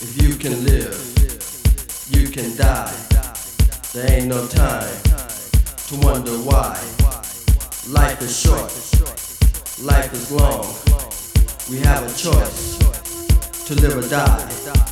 If you can live, you can die. There ain't no time to wonder why. Life is short, life is long. We have a choice to live or die.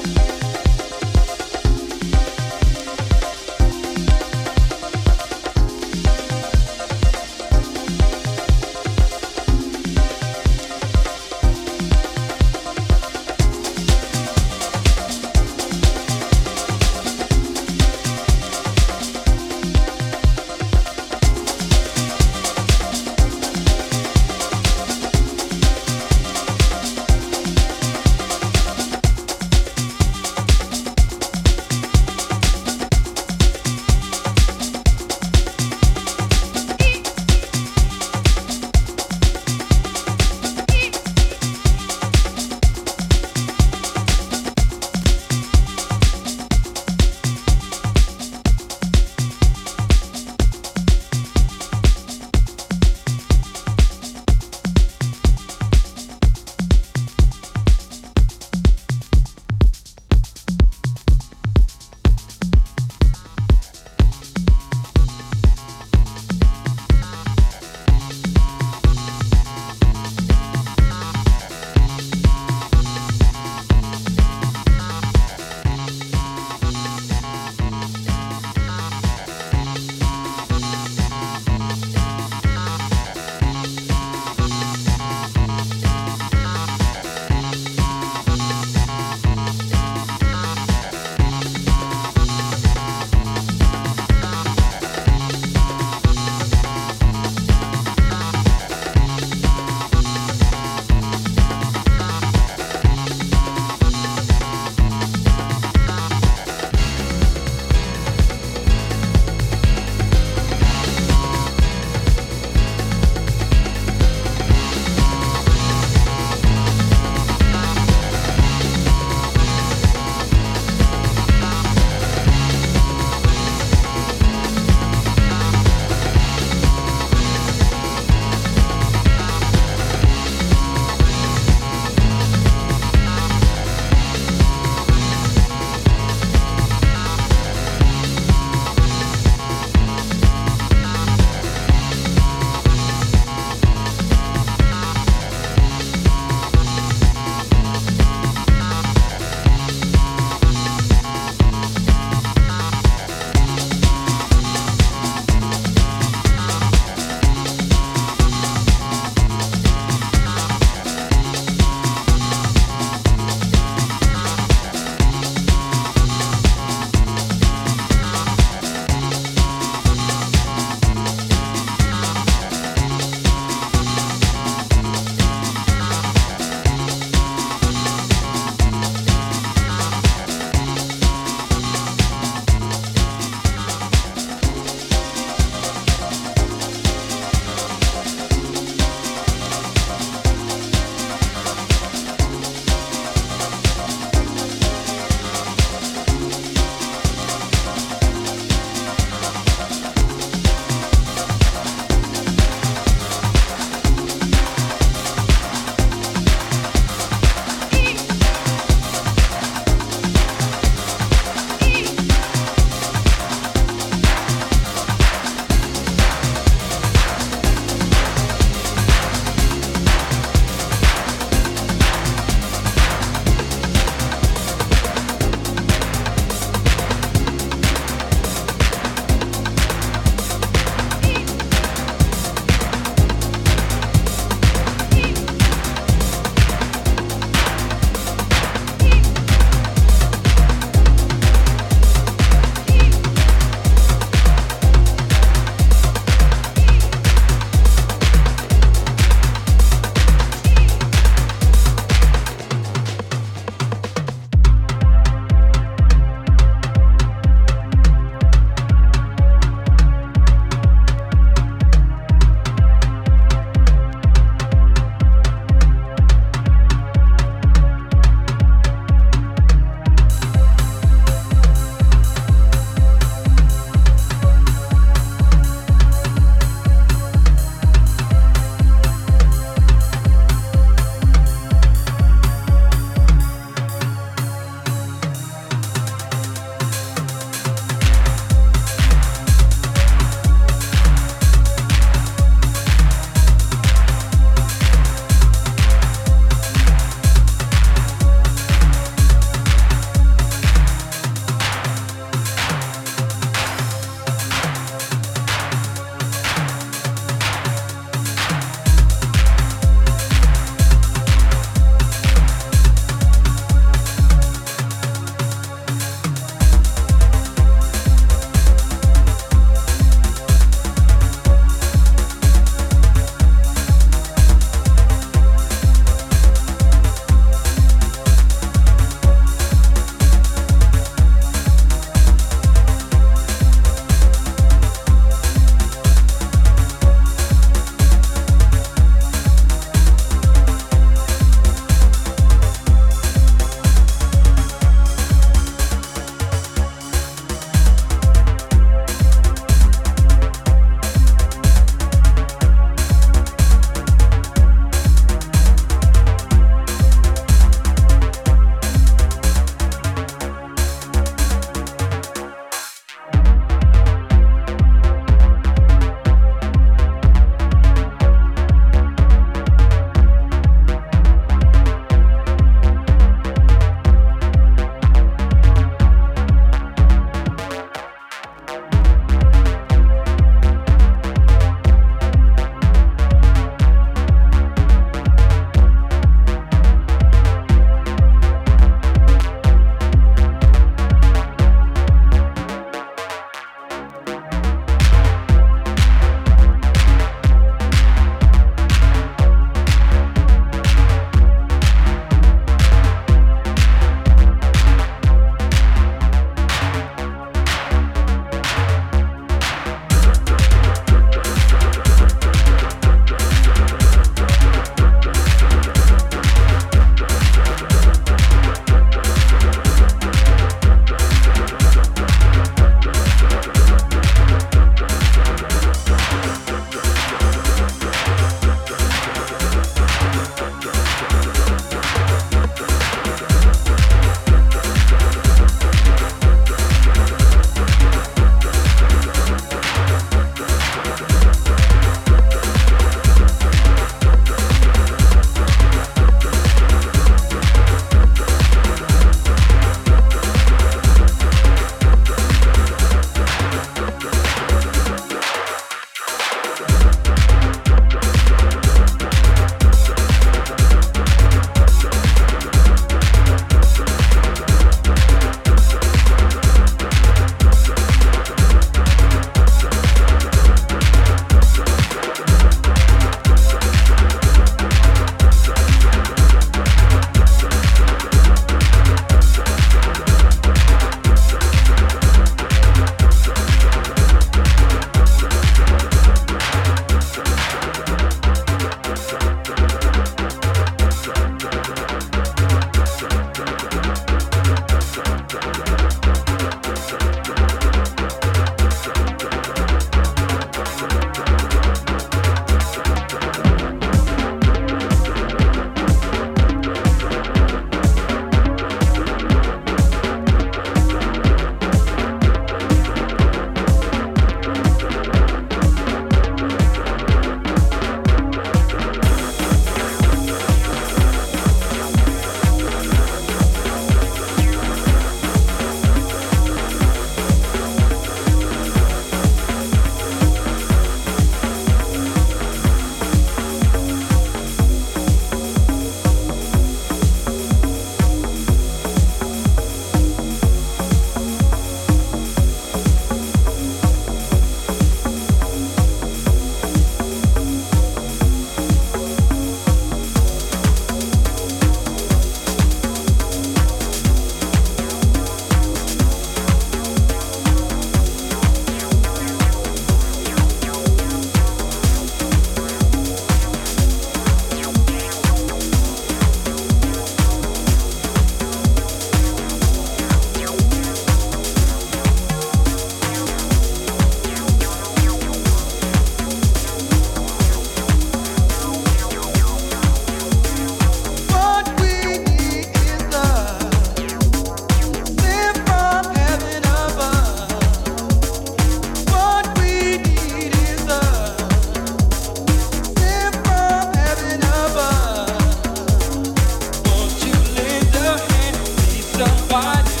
justified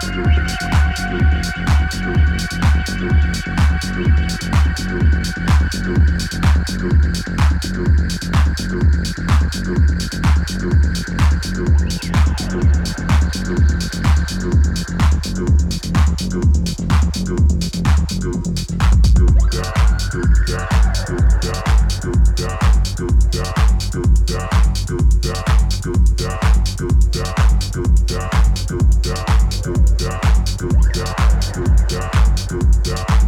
do good job good job good job good job